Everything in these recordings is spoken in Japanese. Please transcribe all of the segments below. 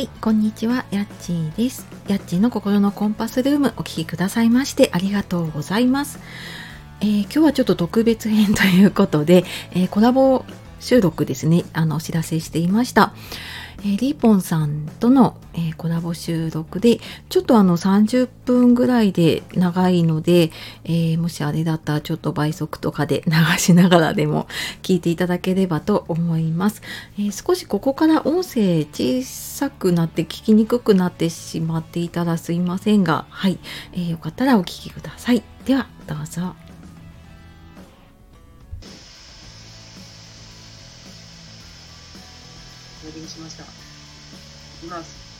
はい、こんにちは、やっちーです。やっちーの心のコンパスルームお聴きくださいましてありがとうございます。えー今日はちょっと特別編ということで、えーコラボ収録ですね、あの、お知らせしていました。えーリーポンさんとの、えーコラボ収録で、ちょっとあの30分ぐらいで長いので、えーもしあれだったらちょっと倍速とかで 流しながらでも聞いていただければと思います。えー少しここから音声小さくなって聞きにくくなってしまっていたらすいませんが、はい、えーよかったらお聞きください。では、どうぞ。お呼びしました。ます。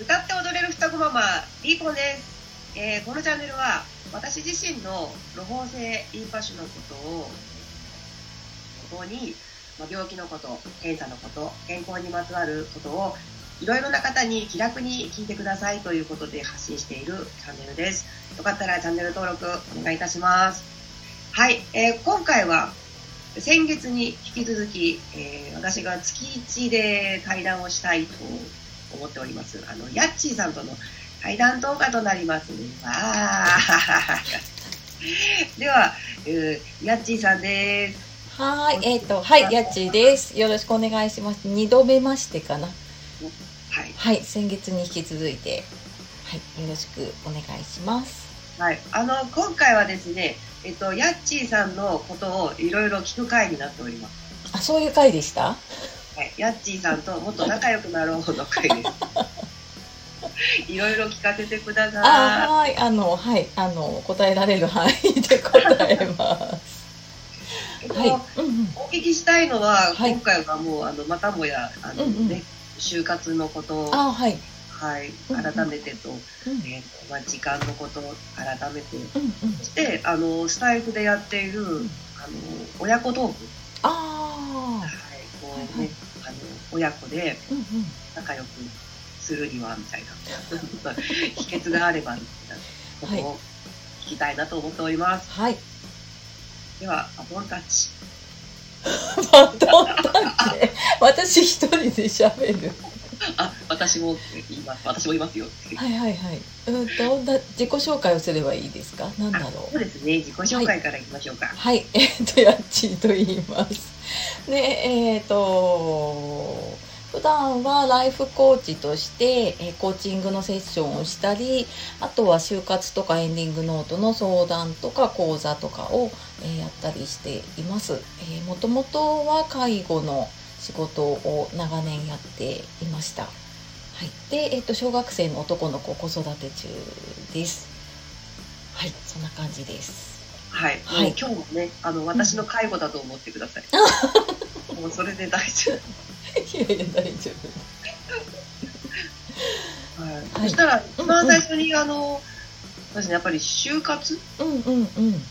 歌って踊れる双子ママ、リーポンです。えーこのチャンネルは、私自身の路方性リンパ腫のことを、ここに、まあ、病気のこと、検査のこと、健康にまつわることを、いろいろな方に気楽に聞いてくださいということで発信しているチャンネルです。よかったらチャンネル登録お願いいたします。はい、えー今回は先月に引き続き、えー私が月1で対談をしたいと思っております。あの、ヤッチーさんとの対談動画となりますね。わー では、えーヤッチーさんです。はい、えっ、と、はい、やっちーです。よろしくお願いします。二度目ましてかな。はい。はい、先月に引き続いて。はい、よろしくお願いします。はい。あの、今回はですね、えっと、ヤッチーさんのことをいろいろ聞く会になっております。あ、そういう回でした？はい。ヤッチーさんともっと仲良くなろうの会です。いろいろ聞かせてください。あ、はい、あの、はい、あの、答えられる範囲で答えます。えっとはい、うんうん、お聞きしたいのは、はい今回はもうあのまたもやあの、うんうんね就活のことを、あ、はい、はい、改めてと、うん、えーとまあ、時間のことを改めてそしてあのスタイフでやっている、ん。あの親子トーク、あはい。こうはいねあの親子で仲良くするにはみたいな。秘訣があればみたいなことを聞きたいなと思っております。はい。ではバトンタッチ。バトンタッチ。私一人で喋る。あ私も言います私も言いますよ。はい、はい、はい。うんと、だ自己紹介をすればいいですか？なんだろうそう。ですね自己紹介からいきましょうか。はい、えっ、と、やっちーと言います。で、えっ、と、普段はライフコーチとして、えーコーチングのセッションをしたり、あとは就活とかエンディングノートの相談とか講座とかを、えーやったりしています。えー、もともとは介護の仕事を長年やっていました。はい。で、えっ、と、小学生の男の子子育て中です。はい、そんな感じです。はい、はい今日もね、あの私の介護だと思ってください。もうそれで大丈いやいや大丈夫。はい。はいそしたら一番最初にあの、そうですね、やっぱり就活、夫。うんうんうん。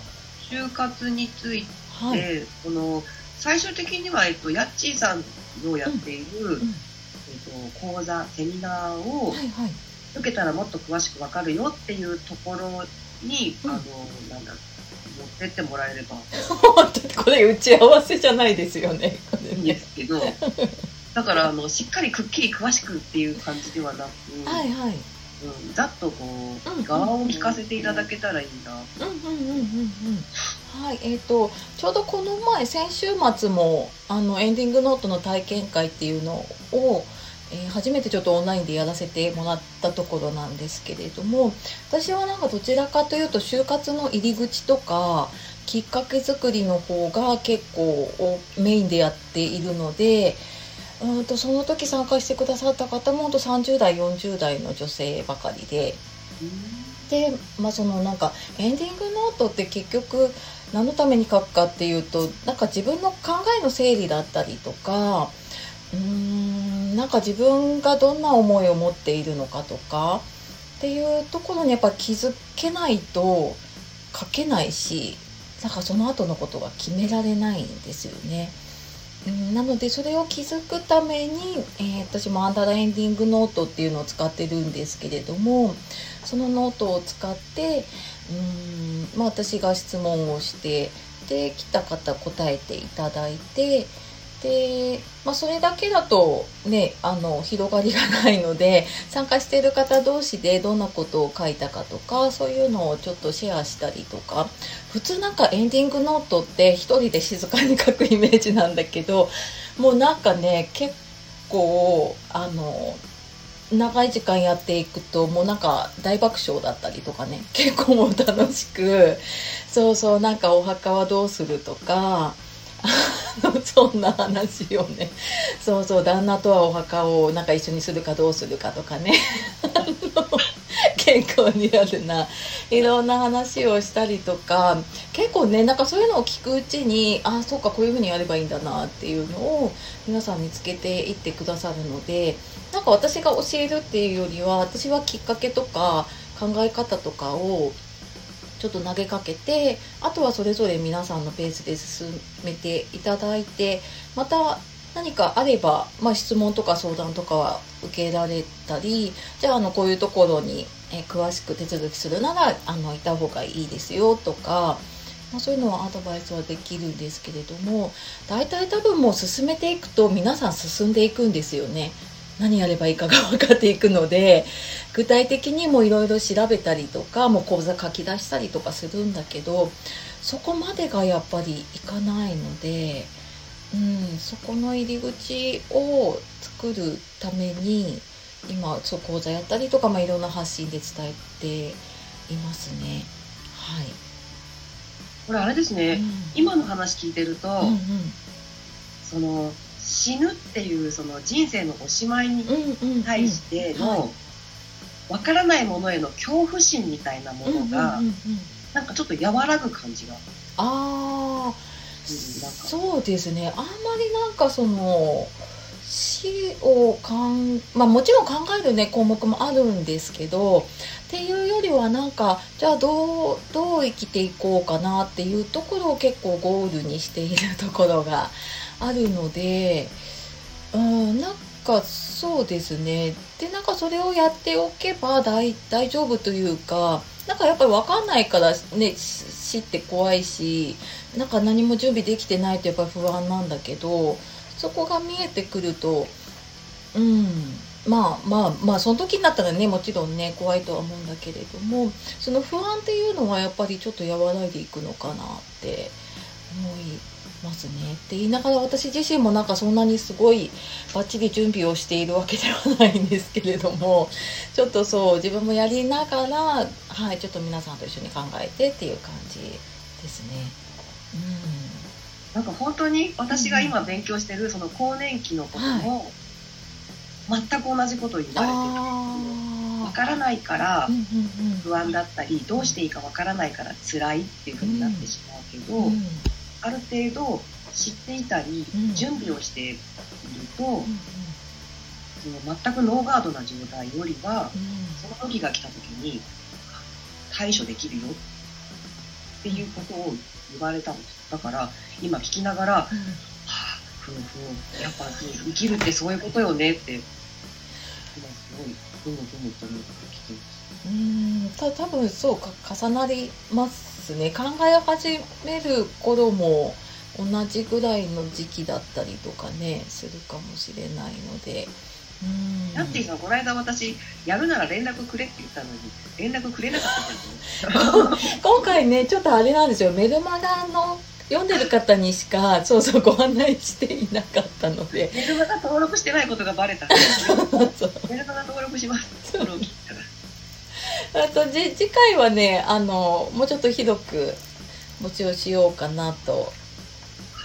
就活について、はい。この最終的にはえっとヤッチーさんのやっている、うんえっと講座セミナーを。受けたらもっと詳しくわかるよっていうところに、うんあのなんだ持ってってもらえれば これ打ち合わせじゃないですよね。いいんねですけど。だからあのしっかりくっきり詳しくっていう感じではなく、はいはい。うん、ざっとこうんう側を聞かせていただけたらいいな。うんうんうんうんうん。はい、えっ、とちょうどこの前先週末もあのエンディングノートの体験会っていうのを、えー初めてちょっとオンラインでやらせてもらったところなんですけれども私はなんかどちらかというと就活の入り口とかきっかけ作りの方が結構メインでやっているのでうんとその時参加してくださった方もほんと30代40代の女性ばかりで。で、まあ、そのなんかエンディングノートって結局何のために書くかっていうとなんか自分の考えの整理だったりとかうーんなんか自分がどんな思いを持っているのかとかっていうところにやっぱ気づけないと書けないしなんかその後のことが決められないんですよね。なのでそれを気づくために、えー私もアンダーラエンディングノートっていうのを使ってるんですけれどもそのノートを使ってうん、まあ、私が質問をしてで来た方答えていただいてで、まあ、それだけだとねあの広がりがないので参加している方同士でどんなことを書いたかとかそういうのをちょっとシェアしたりとか普通なんかエンディングノートって一人で静かに書くイメージなんだけどもうなんかね結構あの長い時間やっていくともうなんか大爆笑だったりとかね。結構もう楽しく。そうそうなんかお墓はどうするとか。そんな話をね。そうそう旦那とはお墓をなんか一緒にするかどうするかとかね。結構リアルないろんな話をしたりとか結構ねなんかそういうのを聞くうちにあそうかこういうふうにやればいいんだなっていうのを皆さん見つけていってくださるのでなんか私が教えるっていうよりは私はきっかけとか考え方とかをちょっと投げかけてあとはそれぞれ皆さんのペースで進めていただいてまた何かあれば、まあ、質問とか相談とかは受けられたりじゃああのこういうところに、え詳しく手続きするならあのいた方がいいですよとか、まあ、そういうのはアドバイスはできるんですけれども大体多分もう進めていくと皆さん進んでいくんですよね。何やればいいかが分かっていくので具体的にもいろいろ調べたりとかもう講座書き出したりとかするんだけどそこまでがやっぱりいかないので、うん、そこの入り口を作るために今そう講座やったりとか、まあ、いろんな発信で伝えていますね。はい。これあれですね、うん。今の話聞いてると、うんうん。その死ぬっていうその人生のおしまいに対してのわからないものへの恐怖心みたいなものがうなんかちょっと和らぐ感じが、あそうですね。あんまりなんかその死をかんまあもちろん考えるね項目もあるんですけどっていうよりはなんかじゃあどうどう生きていこうかなっていうところを結構ゴールにしているところがあるのでうんなんかそうですね。でなんかそれをやっておけば大大丈夫というかなんかやっぱり分かんないからね死って怖いしなんか何も準備できてないとやっぱ不安なんだけどそこが見えてくるとうんまあまあまあその時になったらねもちろんね怖いとは思うんだけれどもその不安っていうのはやっぱりちょっと和らいでいくのかなって思いますね。って言いながら私自身もなんかそんなにすごいバッチリ準備をしているわけではないんですけれども ちょっとそう自分もやりながらはいちょっと皆さんと一緒に考えてっていう感じですね。なんか本当に私が今勉強してるその更年期のことも全く同じことを言うん、われてあわからないからうんうん。不安だったりどうしていいかわからないから辛いっていうふうになってしまうけど、うんうんある程度知っていたり、うん。準備をしていると、うんその全くノーガードな状態よりはうん。その時が来た時に対処できるよっていうことを言われたんですだから今聞きながら、はあ、ふんふんやっぱ生きるってそういうことよねって今すごいふむふむと思って聞きます。うん。た多分そうか重なりますね。考え始める頃も同じぐらいの時期だったりとかねするかもしれないので。うん。ヤッティさん、この間私、やるなら連絡くれって言ったのに、連絡くれなかったじゃん。今回ねちょっとあれなんですよ。メルマガの読んでる方にしかそうそうご案内していなかったので。メルマガ登録してないことがバレた。メルマガ登録します。あとじ次回はねあのもうちょっとひどく募集しようかなと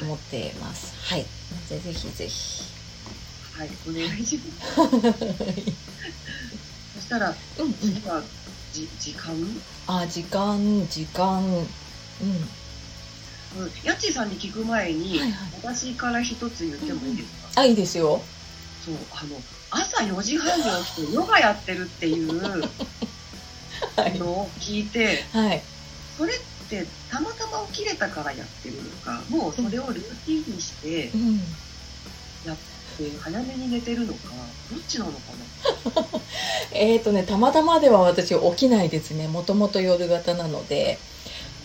思ってます。はい。ぜぜひぜひ。はい、お願いします。そしたら、うんうん。次は、じ、時間？うん。あ時間時間。うん。ヤッチーさんに聞く前に、はいはい。私から一つ言ってもいいですか、あいいですよ。そう、あの、朝4時半に起きてヨガやってるっていうはい のを聞いて、はい。それってたまたま起きれたからやってるのか、もうそれをルーティンにしてうん。やって早めに寝てるのか、どっちなのかな？えーとねたまたまでは私起きないですね。もともと夜型なので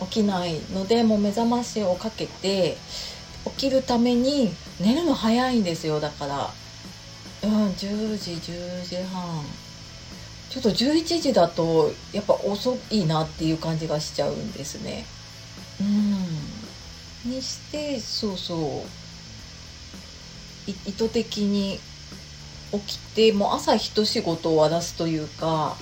起きないのでもう目覚ましをかけて起きるために寝るの早いんですよ。だからうん10時10時半ちょっと11時だとやっぱ遅いなっていう感じがしちゃうんですね。うん。にしてそうそう。い意図的に起きてもう朝一仕事を終わらすというか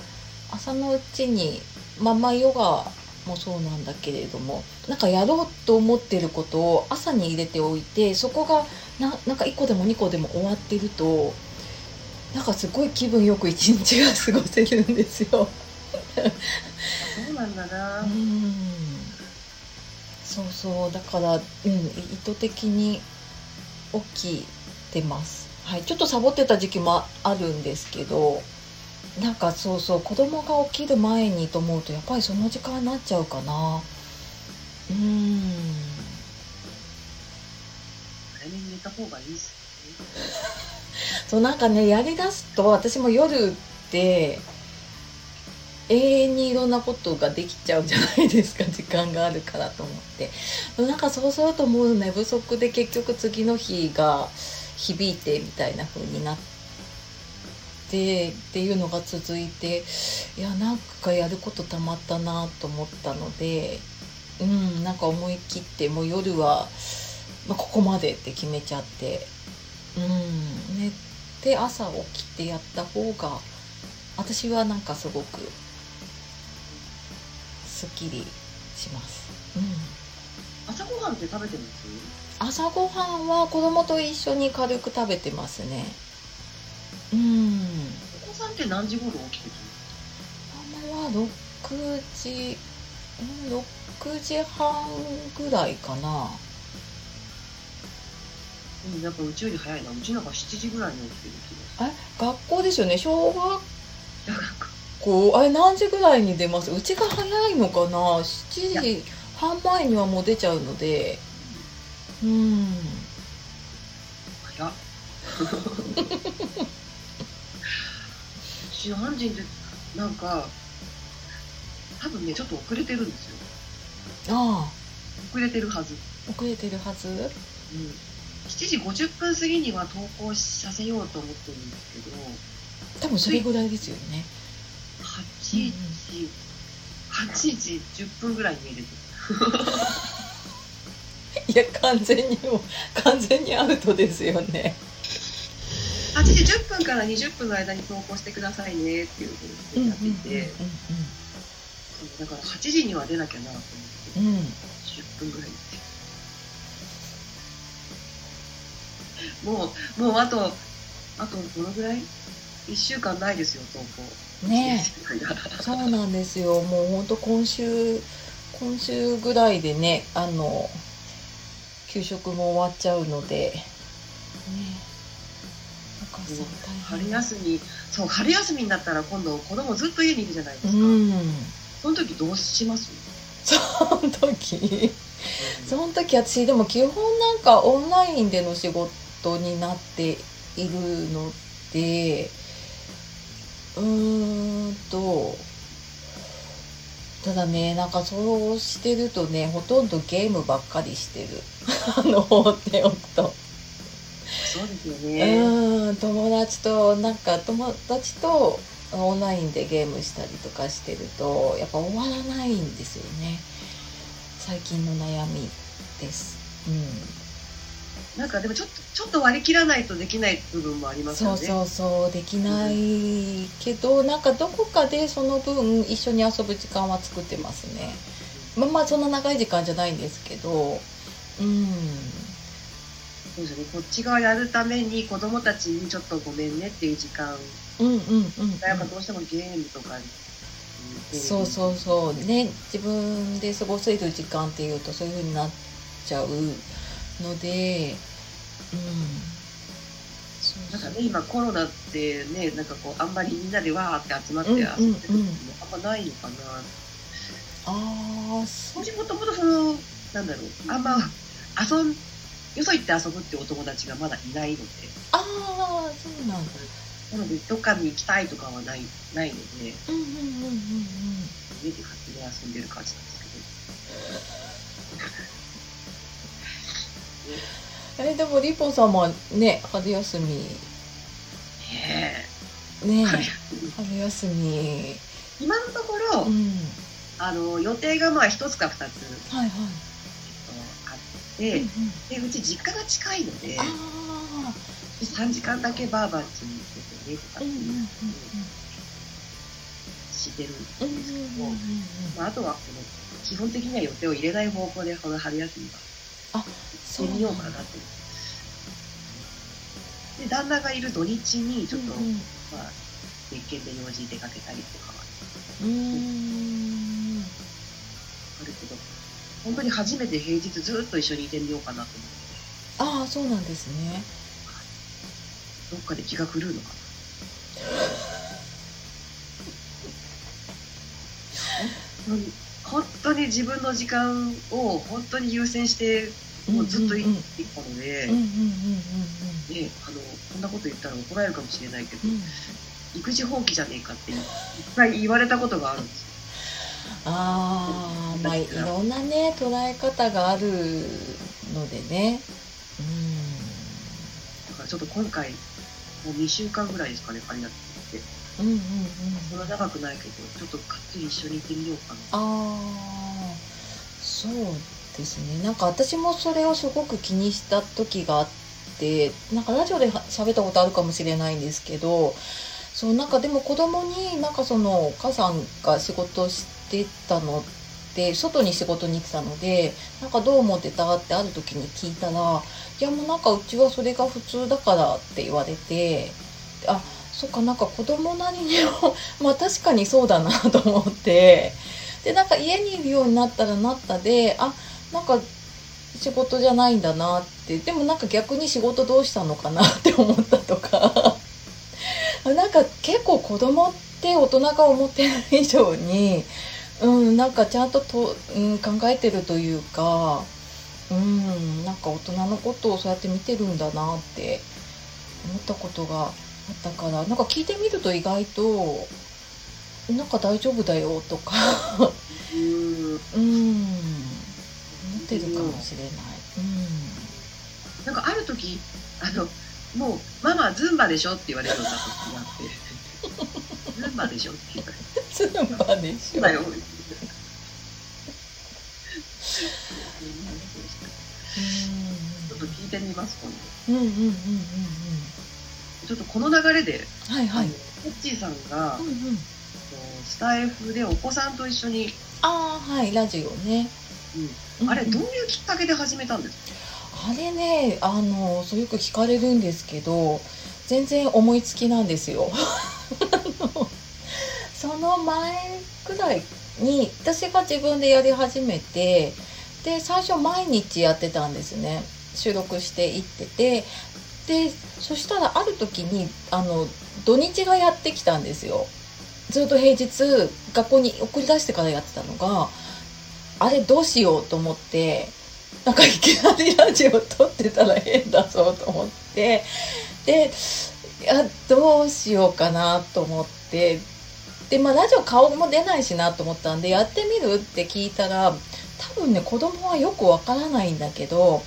朝のうちにまあまあヨガもそうなんだけれどもなんかやろうと思ってることを朝に入れておいてそこがななんか1個でも2個でも終わってるとなんかすごい気分よく一日が過ごせるんですよ。そうなんだな。うん。そうそう。だから、うん、意図的に起きてます。はい、ちょっとサボってた時期もあるんですけどなんかそうそう。子供が起きる前にと思うとやっぱりその時間になっちゃうかな。うん。早めに寝た方がいいっすそうなんかねやりだすと私も夜って永遠にいろんなことができちゃうじゃないですか 時間があるからと思って。なんかそうするともう寝不足で結局次の日が響いてみたいな風になってっていうのが続いていやなんかやることたまったなと思ったのでうんなんか思い切ってもう夜は、まあ、ここまでって決めちゃってうん寝て朝起きてやった方が私はなんかすごくすっきりします。うん。朝ごはんって食べてます？朝ごはんは子供と一緒に軽く食べてますね。うん。お子さんって何時頃起きてるママは6時うん6時半ぐらいかなうん、やっぱうちより早いな。うちなんか7時ぐらいに起きてる気がえ学校ですよね？小学する。校あれ何時ぐらいに出ます？うちが早いのかな？7時半前にはもう出ちゃうのでうん早っ。うち何時って、なんか、多分ね、ちょっと遅れてるんですよ。あ遅れてるはず。あ遅れてるはず？うん。7時50分過ぎには投稿させようと思ってるんですけど、多分それぐらいですよね。8時、8時10分ぐらいに入れてる。いや完全にもう完全にアウトですよね。8時10分から20分の間に投稿してくださいねっていうふうにやっていて、だから8時には出なきゃなと思って、うん。うんうん10分ぐらいもう、もうあと、あとどのぐらい ?1 週間ないですよ、投稿。ねえ。えそうなんですよもうほんと今週今週ぐらいでねあの給食も終わっちゃうのでねお母さん大春変休み、そう、春休みになったら今度子供ずっと家にいるじゃないですか。うんその時どうします？その時その時私でも基本なんかオンラインでの仕事になっているのでうーんとただねなんかそうしてるとねほとんどゲームばっかりしてる。あの放っておくと。そうですようね。ーん友達となんか友達とオンラインでゲームしたりとかしてるとやっぱ終わらないんですよね。最近の悩みです。うんなんかでもちょっと、ちょっと割り切らないとできない部分もありますよね。そうそうそうできないけどなんかどこかでその分一緒に遊ぶ時間は作ってますね。まあまあそんな長い時間じゃないんですけどうん。そうですね。こっち側やるために子供たちにちょっとごめんねっていう時間うんうんうん、やっぱどうしてもゲームとかに、そうそうそう。ね自分で過ごせる時間っていうとそういう風になっちゃうのでなんかね今コロナってねなんかこうあんまりみんなでわーって集まってうん遊んでるうんうんのもあんまないのかな。ああそもともとそのなんだろうあんま遊んよそ行って遊ぶってお友達がまだいないので。ああそうなんだ。なのでどっかに行きたいとかはないないので。うんうんうんうんうん。家で勝手に遊んでる感じなんですけど。えでもリポンさんもね春休み。ね春休み。今のところ、うん。あの予定がまあ一つか二つ、はいはい、あって、うんうん。でうち実家が近いのであ3時間だけバーバッチに行っててねとかあうんうんうんうん。してるんですけど、うんうん。まあ、あとはこの基本的には予定を入れない方向でこの春休みはあしてみようかなってで旦那がいる土日にちょっと、うんうん。まあ別件で用事出かけたりとかは。うーん。あるけど本当に初めて平日ずっと一緒にいてみようかなと思って。ああそうなんですね。どっかで気が狂うのかな。本当に本当に自分の時間を本当に優先してもうずっと生きてきたので、うんうん。うんうんね、あのこんなこと言ったら怒られるかもしれないけど、うん。うん育児放棄じゃねえかって一回言われたことがあるんですよ。ああまあいろんなね捉え方があるのでね。だからちょっと今回もう2週間ぐらいですかね仮になっててうんうんうん。うんそんな長くないけどちょっとがっつり一緒に行ってみようかな。ああそうですね。なんか私もそれをすごく気にした時があってなんかラジオでは喋ったことあるかもしれないんですけどそうなんかでも子供になんかそのお母さんが仕事してたのって外に仕事に行ってたのでなんかどう思ってたってある時に聞いたらいやもうなんかうちはそれが普通だからって言われてあそっかなんか子供なりにも まあ確かにそうだなと思って。でなんか家にいるようになったらなったであなんか仕事じゃないんだなって。でもなんか逆に仕事どうしたのかなって思ったとか。なんか結構子供って大人が思ってる以上にうんなんかちゃんとと、うん、考えてるというかうんなんか大人のことをそうやって見てるんだなって思ったことがったからなんか聞いてみると意外となんか大丈夫だよとかうーんうん思ってるかもしれない。なんかある時あのもう「ママズンバでしょ?」って言われるようにな時があっ て「ズンバでしょ?」って言われてうん、スーパーで「しょ。だよ」ちょっと聞いてみます今度うんうんうんうんうんちょっとこの流れで、はいはい。あのコッチーさんが、うんうん。スタイフでお子さんと一緒に、ああはいラジオね。あれどううんいうきっかけで始めたんですか、あれねあのそうよく聞かれるんですけど全然思いつきなんですよ。その前くらいに私が自分でやり始めてで最初毎日やってたんですね収録していっててでそしたらある時にあの土日がやってきたんですよ。ずっと平日学校に送り出してからやってたのがあれどうしようと思ってなんかいきなりラジオ撮ってたら変だぞと思ってでいやどうしようかなと思ってでまあラジオ顔も出ないしなと思ったんでやってみるって聞いたら多分ね子供はよくわからないんだけど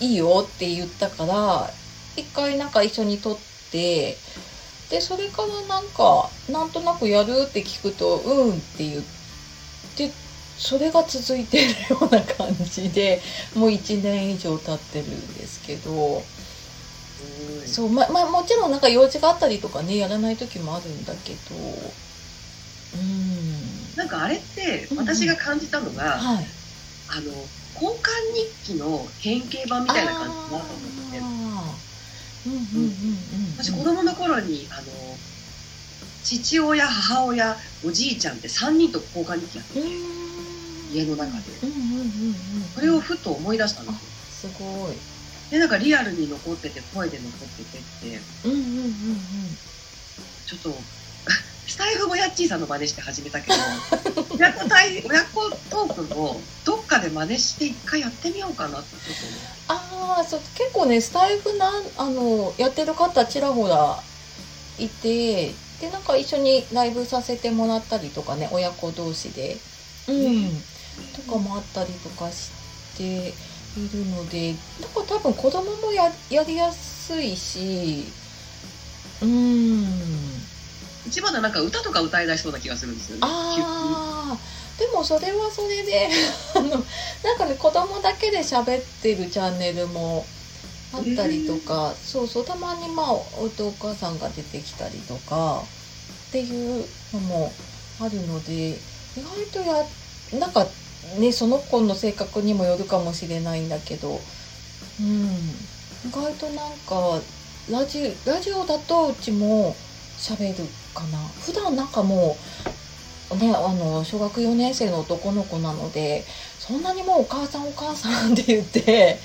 いいよって言ったから一回なんか一緒に撮ってでそれからなんかなんとなくやるって聞くとうんって言ってそれが続いてるような感じで もう1年以上経ってるんですけどそうままあもちろんなんか用事があったりとかねやらない時もあるんだけどうん。なんかあれって私が感じたのが、はい。あの交換日記の変形版みたいな感じだなと思って私子供の頃にあの父親母親おじいちゃんって3人と交換日記やって家の中で。それをふと思い出したんですよ。すごい。でなんかリアルに残ってて声で残っててって。ちょっと スタイフもヤッチーさんの真似して始めたけど親子対親子トークもどっかで真似して一回やってみようかなってちょっと思ああそう結構ねスタイフなんあのやってる方ちらほらいてでなんか一緒にライブさせてもらったりとかね親子同士で。うん、とかもあったりとかしているのでだから多分子供もややりやすいしうん。一番はなんか歌とか歌い出しそうな気がするんですよね。ああでもそれはそれで あのなんかね子供だけで喋ってるチャンネルもあったりとか、そうそうたまにまあおお母さんが出てきたりとかっていうのもあるので意外とやなんかねその子の性格にもよるかもしれないんだけどうん意外となんかラジラジオだとうちも喋るかな。普段なんかもうねあの小学4年生の男の子なのでそんなにもうお母さんお母さんって言って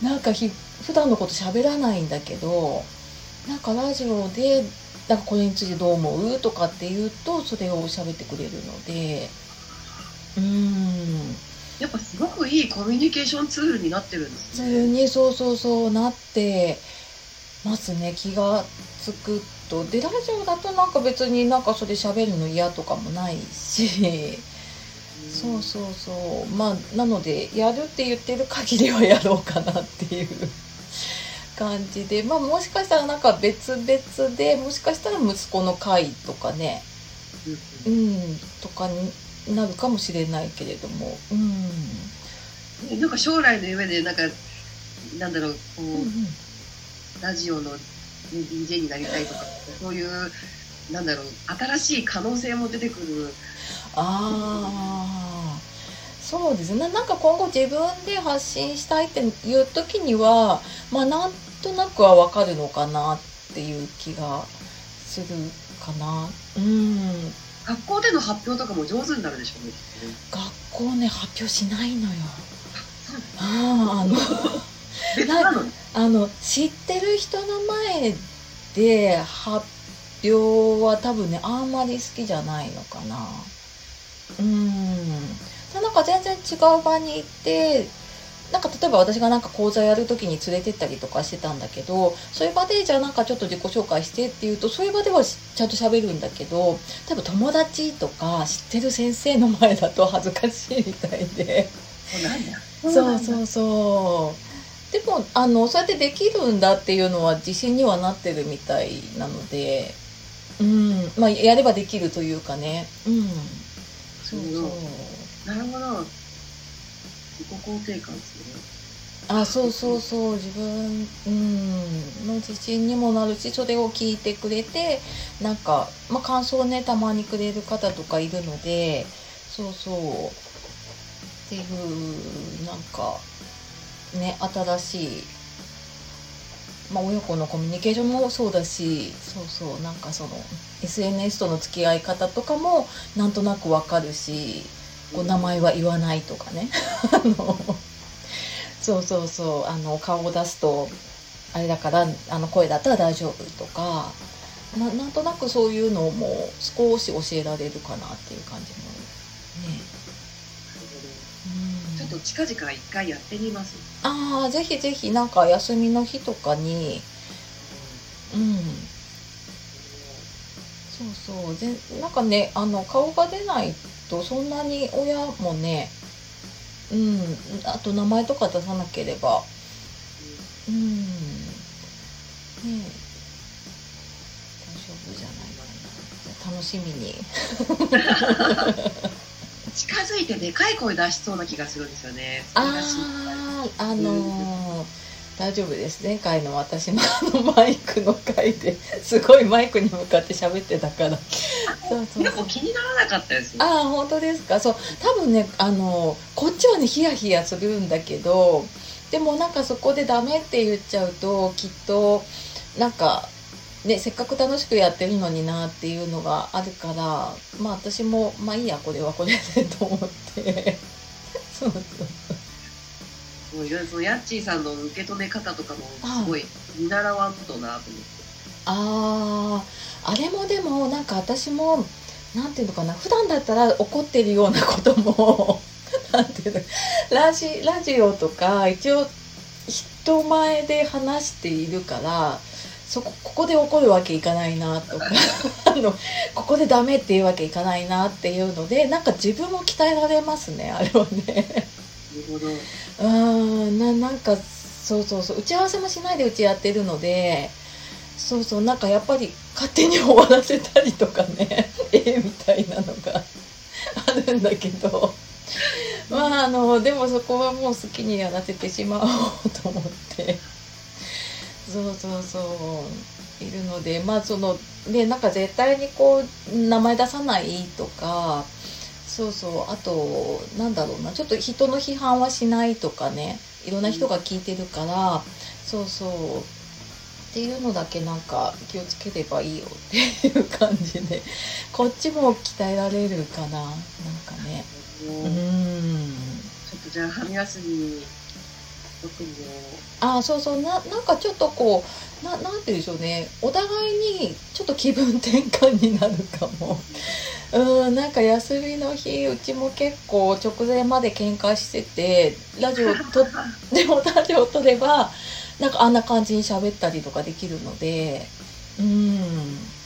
なんかひ普段のこと喋らないんだけどなんかラジオでなんかこれについてどう思うとかって言うとそれを喋ってくれるのでうん。やっぱすごくいいコミュニケーションツールになってるんです普ね。通にそうそうそうなってますね。気がつくとでラジオだとなんか別になんかそれ喋るの嫌とかもないし。そうそうそう。まあなのでやるって言ってる限りはやろうかなっていう感じで。まあもしかしたらなんか別々でもしかしたら息子の会とかね。ううん。んとかになるかもしれないけれども。うん。なんか将来の夢でなんかなんだろうこう、うんうん。ラジオの、DJ になりたいとかそういうなんだろう新しい可能性も出てくるああそうですねなんか今後自分で発信したいっていう時にはまあなんとなくはわかるのかなっていう気がするかなうん学校での発表とかも上手になるでしょうね学校ね発表しないのよあああの別なのにあの知ってる人の前で発表は多分ねあんまり好きじゃないのかな。うん。でなんか全然違う場に行ってなんか例えば私がなんか講座やる時に連れてったりとかしてたんだけどそういう場でじゃあなんかちょっと自己紹介してっていうとそういう場ではしちゃんと喋るんだけど多分友達とか知ってる先生の前だと恥ずかしいみたいで。そうなんだ。そうそうそうでもあのそうやってできるんだっていうのは自信にはなってるみたいなのでうんまあやればできるというかね。うん。そうそう。なるほど。自己肯定感ですね。あそうそうそう。自分うん。の自信にもなるしそれを聞いてくれてなんか、まあ、感想をねたまにくれる方とかいるのでそうそう。っていうなんかね新しい、まあ、親子のコミュニケーションもそうだしそうそうなんかその SNS との付き合い方とかもなんとなくわかるしこう名前は言わないとかね。あのそうそうそうあの顔を出すとあれだからあの声だったら大丈夫とかななんとなくそういうのも少し教えられるかなっていう感じも近々一回やってみます。ああぜひぜひなんか休みの日とかに。うん。そうそう。ぜなんかねあの顔が出ないとそんなに親もねうん。あと名前とか出さなければ。うん。ねえ。大丈夫じゃないかな。楽しみに 近づいてでかい声出しそうな気がするんですよね。あああのー大丈夫です。前回の私のあのマイクの回ですごいマイクに向かって喋ってたから。そうそうでも気にならなかったです。ああ本当ですか？そう。多分ねあのこっちはねヒヤヒヤするんだけどでもなんかそこでダメって言っちゃうときっとなんかねせっかく楽しくやってるのになっていうのがあるからまあ私もまあいいやこれはこれでと思って。そう。そうもういろいろそのヤッチーさんの受け止め方とかもすごい見習わんとなと思って。あああれもでもなんか私もなんていうのかな普段だったら怒ってるようなことも なんていうのラジラジオとか一応人前で話しているからそこここで怒るわけいかないなとか あのここでダメっていうわけいかないなっていうのでなんか自分を鍛えられますねあれはね。ほど。うんななんかそうそうそう打ち合わせもしないでうちやってるのでそうそうなんかやっぱり勝手に終わらせたりとかね ええみたいなのがあるんだけどまああのでもそこはもう好きにやらせてしまおうと思ってそうそうそういるのでまあそのでなんか絶対にこう名前出さないとかそうそう。あとなんだろうな。ちょっと人の批判はしないとかね。いろんな人が聞いてるから、そうそう。っていうのだけなんか気をつければいいよっていう感じでこっちも鍛えられるかな。なんかね。うもうちょんっとじゃあ春休み特にあーそうそう。ななんかちょっとこうななんて言うんでしょうね。お互いにちょっと気分転換になるかも。うん。なんか休みの日うちも結構直前まで喧嘩しててラジオとでもラジオ撮ればなんかあんな感じに喋ったりとかできるので。うん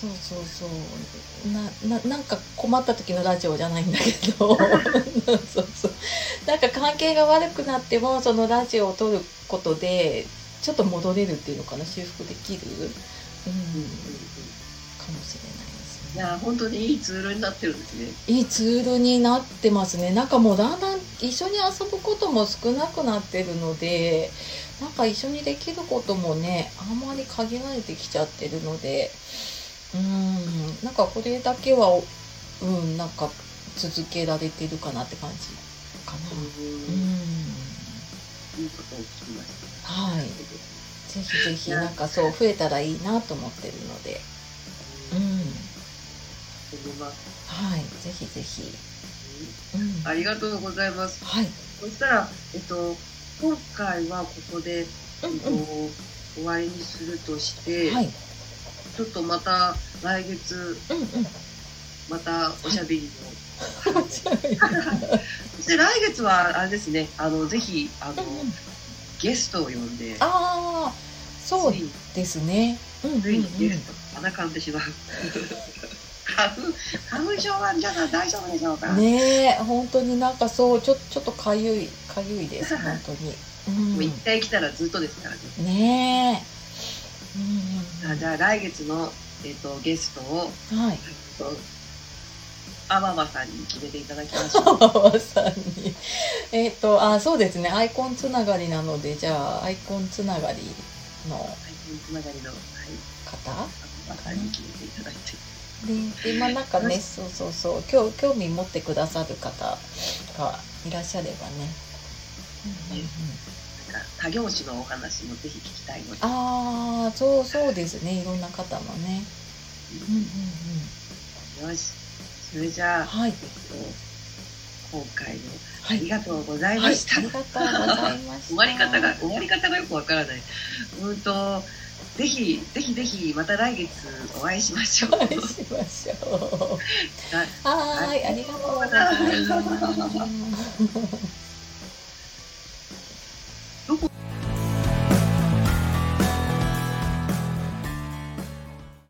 そうそうそう。なななんか困った時のラジオじゃないんだけど。そうそう。なんか関係が悪くなってもそのラジオを撮ることでちょっと戻れるっていうのかな修復できる、うん、かもしれないですね。いや本当にいいツールになってるんですね。いいツールになってますね。なんかもうだんだん一緒に遊ぶことも少なくなってるのでなんか一緒にできることもねあんまり限られてきちゃってるのでうんなんかこれだけはうんなんか続けられてるかなって感じかな。うん。いいことを聞きました。はい。ぜひぜひなんかそう増えたらいいなと思ってるので。うん。はい。ぜひぜひ。うん。ありがとうございます。はい。そしたら、えっと、今回はここで、うんえっと、終わりにするとして、うんはいちょっとまた来月、うんうん。またおしゃべりを。そして来月は、あれですね、あの、ぜひ、あの、うんうん。ゲストを呼んで、ああそうですね。うんうんうん。ついにゲスト、鼻かんでしまう。花粉、花粉症は皆さん大丈夫でしょうか、ねえ本当になんかそうちょちょっとかゆいかゆいです本当に、もう一回来たらずっとですからね。うん、ねえうんあじゃあ来月の、えっと、ゲストを、うんはい。えっとアママさんに決めていただきましょう。ママさんに。えっとあそうですね。アイコンつながりなのでじゃあアイコンつながりのはい、つながりの、はい、方？アママさんに決めていただいて。で今なんかねそうそうそう。興興味持ってくださる方がいらっしゃればね、うんうんうんなんか他業種のお話もぜひ聞きたいので。ああそうそうですね。いろんな方のね。うんうんうん。よし。それじゃあ、はい。えっと、今回もはい。ありがとうございはいました。ありがとうございました。終わり方が、終わり方がよくわからない。うんと、ぜひ、ぜひぜひ、また来月お会いしましょう。お会いしましょう。はい。ありがとうございます do